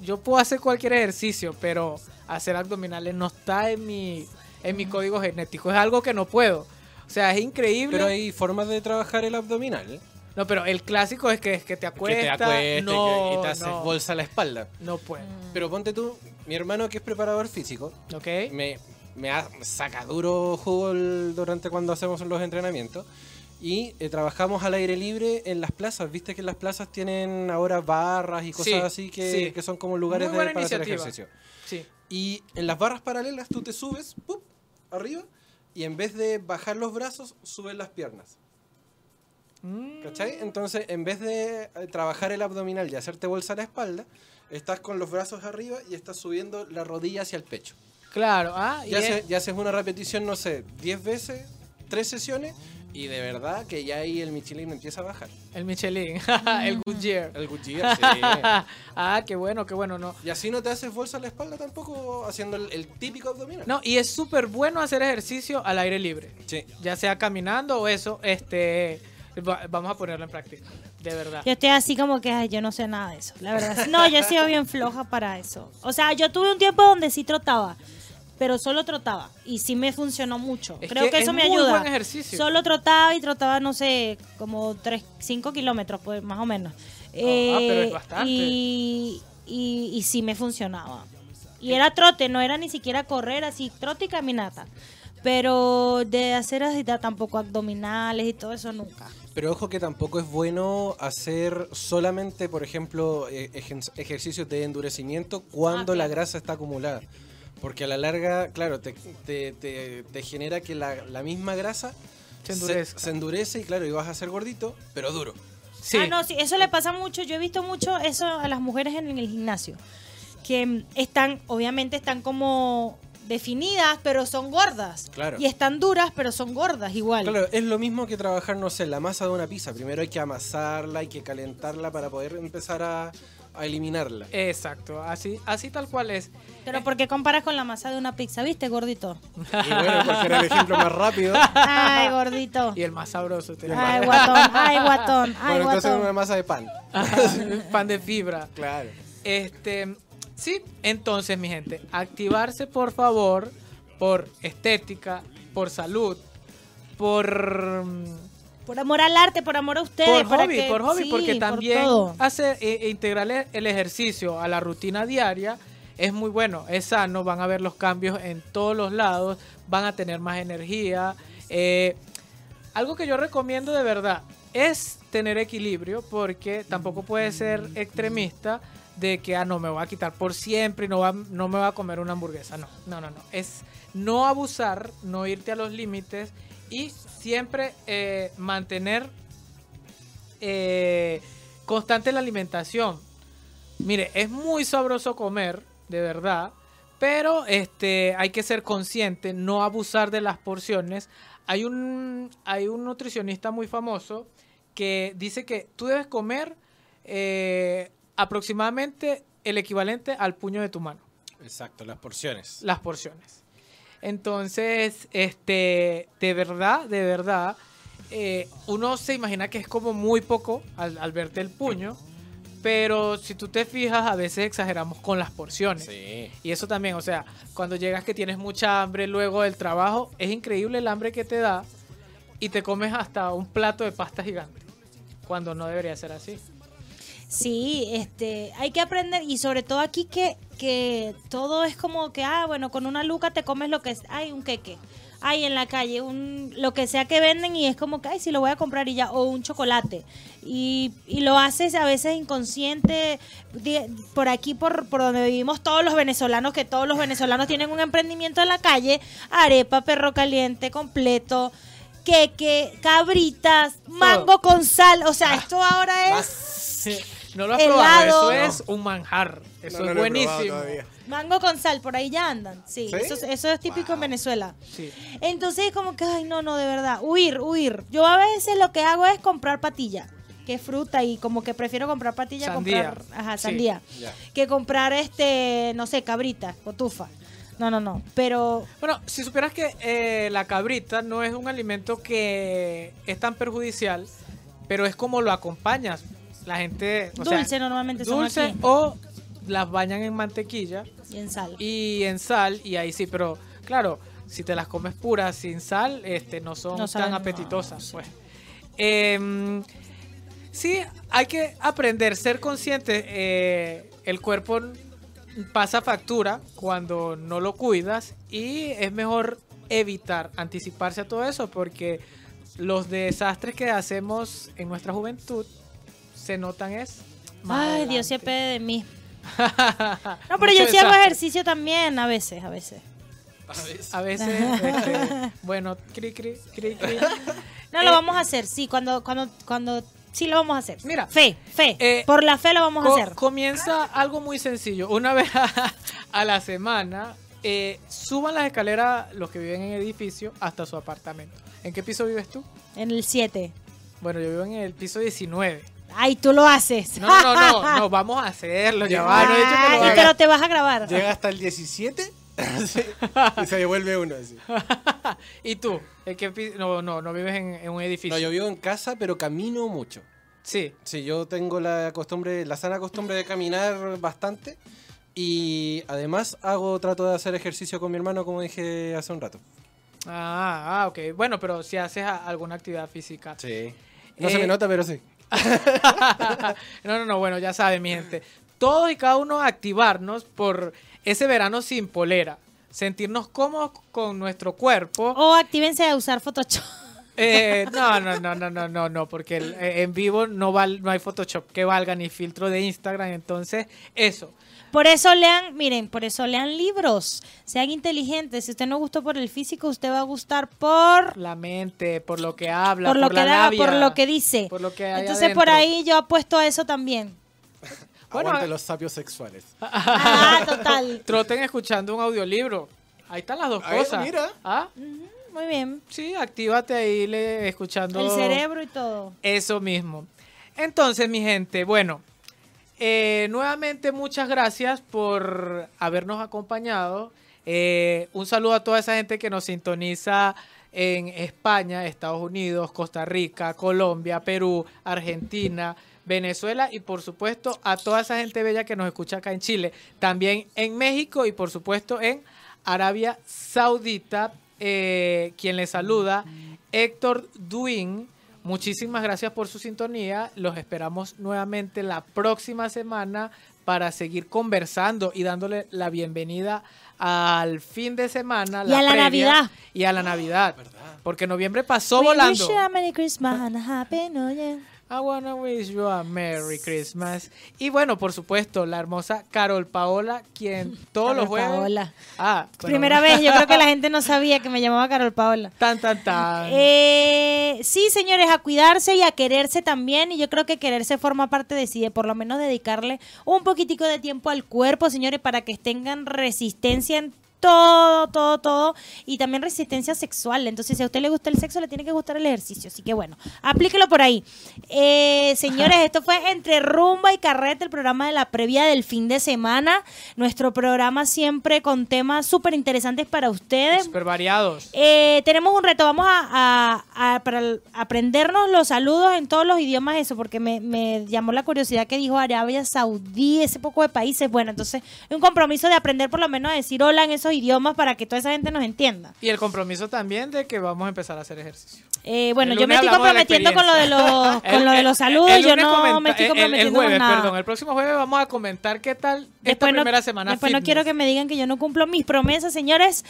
yo puedo hacer cualquier ejercicio, pero hacer abdominales no está en mi, en mi código genético, es algo que no puedo. O sea, es increíble. Pero hay formas de trabajar el abdominal. No, pero el clásico es que, es que te Que acuestas, te acuestes no, que- y te haces no, bolsa a la espalda. no puedo. Pero ponte tú, mi hermano que es preparador físico, ¿Ok? me, me ha- saca duro jugo el- durante cuando hacemos los entrenamientos. Y eh, trabajamos al aire libre en las plazas. Viste que las plazas tienen ahora barras y cosas Sí, así que, sí. que son como lugares de, para hacer iniciativa. ejercicio. Sí. Y en las barras paralelas tú te subes ¡pup! arriba y en vez de bajar los brazos, subes las piernas. Mm. ¿Cachai? Entonces, en vez de eh, trabajar el abdominal y hacerte bolsa a la espalda, estás con los brazos arriba y estás subiendo la rodilla hacia el pecho. Claro, ah, y Y, es- haces, y haces una repetición, no sé, 10 veces, 3 sesiones, y de verdad que ya ahí el Michelin empieza a bajar. el Michelin, el Goodyear. El Goodyear, sí. ah, qué bueno, qué bueno, no. Y así no te haces bolsa a la espalda tampoco haciendo el, el típico abdominal. No, y es súper bueno hacer ejercicio al aire libre. Sí. Ya sea caminando o eso, este va- vamos a ponerlo en práctica, de verdad. Yo estoy así como que, ay, yo no sé nada de eso, la verdad. No, yo he sido bien floja para eso. O sea, yo tuve un tiempo donde sí trotaba, pero solo trotaba. Y sí me funcionó mucho. Es Creo que que, eso es me muy ayuda. buen ejercicio. Solo trotaba y trotaba, no sé, como 3, 5 kilómetros, pues más o menos. Eh, Ah, pero es bastante. Y, y, y sí me funcionaba. Y era trote, no era ni siquiera correr así, trote y caminata. Pero de hacer así tampoco abdominales y todo eso nunca. Pero ojo que tampoco es bueno hacer solamente, por ejemplo, eh, ejercicios de endurecimiento cuando Ah, la grasa está acumulada. Porque a la larga, claro, te, te- te- te genera que la, la misma grasa Se endurezca. se endurece y claro, y vas a ser gordito, pero duro. Sí. Ah, no, sí, eso le pasa mucho. Yo he visto mucho eso a las mujeres en el gimnasio. Que están, obviamente están como definidas, pero son gordas. Claro. Y están duras, pero son gordas igual. Claro, es lo mismo que trabajar, no sé, la masa de una pizza. Primero hay que amasarla, hay que calentarla para poder empezar a, a eliminarla. Exacto, así, así tal cual es. Pero ¿por qué comparas con la masa de una pizza? ¿Viste, gordito? Y bueno, porque era el ejemplo más rápido. Ay, gordito. Y el más sabroso. te. Ay, guatón, ay, guatón, ay, bueno, entonces guatón. una masa de pan. Pan de fibra. Claro. Este, sí, entonces, mi gente, activarse por favor por estética, por salud, por mm, Por amor al arte, por amor a ustedes. por para hobby, que- por hobby, sí, porque por también todo. hacer e, integrar el- el ejercicio a la rutina diaria es muy bueno, es sano, van a ver los cambios en todos los lados, van a tener más energía, Eh, algo que yo recomiendo de verdad es tener equilibrio porque tampoco puede ser extremista de que, ah, no, me voy a quitar por siempre y no, va- no me voy a comer una hamburguesa. No, no, no, no. Es no abusar, no irte a los límites y siempre eh, mantener eh, constante la alimentación. Mire, es muy sabroso comer, de verdad, pero este, hay que ser consciente, no abusar de las porciones. Hay un, hay un nutricionista muy famoso que dice que tú debes comer eh, aproximadamente el equivalente al puño de tu mano Exacto, las porciones. las porciones. Entonces, este, de verdad, de verdad, eh, uno se imagina que es como muy poco al, al verte el puño, pero si tú te fijas, a veces exageramos con las porciones. Sí. Y eso también, o sea, cuando llegas que tienes mucha hambre luego del trabajo, es increíble el hambre que te da y te comes hasta un plato de pasta gigante, cuando no debería ser así. Sí, este, hay que aprender y sobre todo aquí que, que todo es como que, ah, bueno, con una luca te comes lo que es, hay un queque, hay en la calle, un, lo que sea que venden y es como que, ay, si lo voy a comprar y ya, o un chocolate. Y, y lo haces a veces inconsciente, por aquí, por, por donde vivimos todos los venezolanos, que todos los venezolanos tienen un emprendimiento en la calle, arepa, perro caliente, completo. Queque, cabritas, mango con sal. O sea, esto ahora es No lo has Helado. probado, eso es un manjar, eso No, no es buenísimo. Mango con sal, por ahí ya andan. Sí, ¿Sí? Eso, es- eso es típico en Venezuela. Sí. Entonces, como que, ay, no, no, de verdad, huir, huir. Yo a veces lo que hago es comprar patilla, que es fruta, y como que prefiero comprar patilla, Sandía. comprar, ajá, sandía, que comprar, este, no sé, cabrita, cotufa. No, no, no, pero Bueno, si supieras que eh, la cabrita no es un alimento que es tan perjudicial, pero es como lo acompañas. La gente, o sea, dulce normalmente son dulce aquí, o las bañan en mantequilla y en sal. y en sal y ahí sí, pero claro, si te las comes puras sin sal, este, no son No tan saben, apetitosas, sí. pues. Em, sí, hay que aprender, ser consciente. eh, el cuerpo pasa factura cuando no lo cuidas y es mejor evitar, anticiparse a todo eso porque los desastres que hacemos en nuestra juventud se notan es más Ay, Dios se apede de mí. No, pero yo sí hago ejercicio también, a veces, a veces. A veces, este, bueno, cri, cri, cri, cri. No, lo vamos a hacer, sí, cuando, cuando, cuando, sí lo vamos a hacer. Mira, fe, fe, eh, por la fe lo vamos Co- a hacer. Comienza algo muy sencillo. Una vez a, a la semana, eh, suban las escaleras los que viven en edificio hasta su apartamento. ¿En qué piso vives tú? En el 7. Bueno, yo vivo en el piso 19. Ay, tú lo haces. No, no, no, no, no, vamos a hacerlo, ya va. No he dicho que lo Ay, haga. pero te vas a grabar. Llega hasta el 17 Sí, y se devuelve uno así. ¿Y tú? ¿En qué pi- No, no, no vives en, en un edificio. No, yo vivo en casa, pero camino mucho. Sí. Sí, yo tengo la costumbre, la sana costumbre de caminar bastante. Y además hago, trato de hacer ejercicio con mi hermano, como dije hace un rato. Ah, ah, ok. Bueno, pero si haces alguna actividad física. Sí. No Eh, se me nota, pero sí. no, no, no, bueno, ya saben, mi gente. Todos y cada uno activarnos por ese verano sin polera. Sentirnos cómodos con nuestro cuerpo. O actívense a usar Photoshop. Eh, no, no, no, no, no, no, no, porque eh, en vivo no, val, no hay Photoshop que valga ni filtro de Instagram. Entonces, eso. Por eso lean, miren, por eso lean libros. Sean inteligentes. Si usted no gustó por el físico, usted va a gustar por La mente, por lo que habla, por por, lo que la da, labia, por lo que dice. por lo que hay Entonces por ahí yo apuesto a eso también. Bueno, Aguante los sapios sexuales. Ah, total. Troten escuchando un audiolibro. Ahí están las dos Ahí, cosas. mira. ¿Ah? Muy bien. Sí, actívate ahí le, escuchando. El cerebro y todo. Eso mismo. Entonces, mi gente, bueno, eh, nuevamente muchas gracias por habernos acompañado. Eh, un saludo a toda esa gente que nos sintoniza en España, Estados Unidos, Costa Rica, Colombia, Perú, Argentina, Venezuela y por supuesto a toda esa gente bella que nos escucha acá en Chile, también en México y por supuesto en Arabia Saudita, eh, quien les saluda, Héctor Duin. Muchísimas gracias por su sintonía. Los esperamos nuevamente la próxima semana para seguir conversando y dándole la bienvenida al fin de semana. Y a la previa, Navidad. Y a la Navidad. Porque noviembre pasó We volando. wish you a Merry Christmas and a Happy New Year. I wanna wish you a Merry Christmas. Y bueno, por supuesto, la hermosa Carol Paola, quien todos Carol los jueves. Paola. Ah, bueno. Primera vez, yo creo que la gente no sabía que me llamaba Carol Paola. Tan, tan, tan. Eh, sí, señores, a cuidarse y a quererse también. Y yo creo que quererse forma parte de sí, de por lo menos dedicarle un poquitico de tiempo al cuerpo, señores, para que tengan resistencia en todo, todo, todo. Y también resistencia sexual. Entonces, si a usted le gusta el sexo, le tiene que gustar el ejercicio. Así que bueno, aplíquelo por ahí. Eh, señores, esto fue Entre Rumba y Carrete, el programa de la previa del fin de semana. Nuestro programa siempre con temas súper interesantes para ustedes. Súper variados. Eh, tenemos un reto, vamos a, a- a- para el- aprendernos los saludos en todos los idiomas, eso, porque me, me llamó la curiosidad que dijo Arabia Saudí, ese poco de países. Bueno, entonces, un compromiso de aprender por lo menos a decir hola en esos idiomas para que toda esa gente nos entienda. Y el compromiso también de que vamos a empezar a hacer ejercicio. Eh, bueno, yo me estoy comprometiendo con lo de los, con lo de los saludos, el yo no me estoy comprometiendo el, jueves, con nada. perdón, el próximo jueves vamos a comentar qué tal esta Después no- primera semana Después no quiero que me digan que yo no cumplo mis promesas, señores.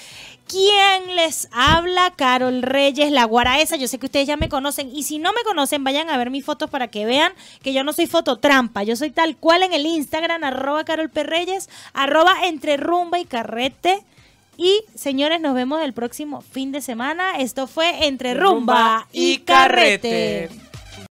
¿Quién les habla? Carol Reyes, la guaraesa. Yo sé que ustedes ya me conocen. Y si no me conocen, vayan a ver mis fotos para que vean que yo no soy fototrampa. Yo soy tal cual en el Instagram, arroba Carol P. Reyes, arroba entre rumba y carrete. Y señores, nos vemos el próximo fin de semana. Esto fue Entre Rumba y Carrete.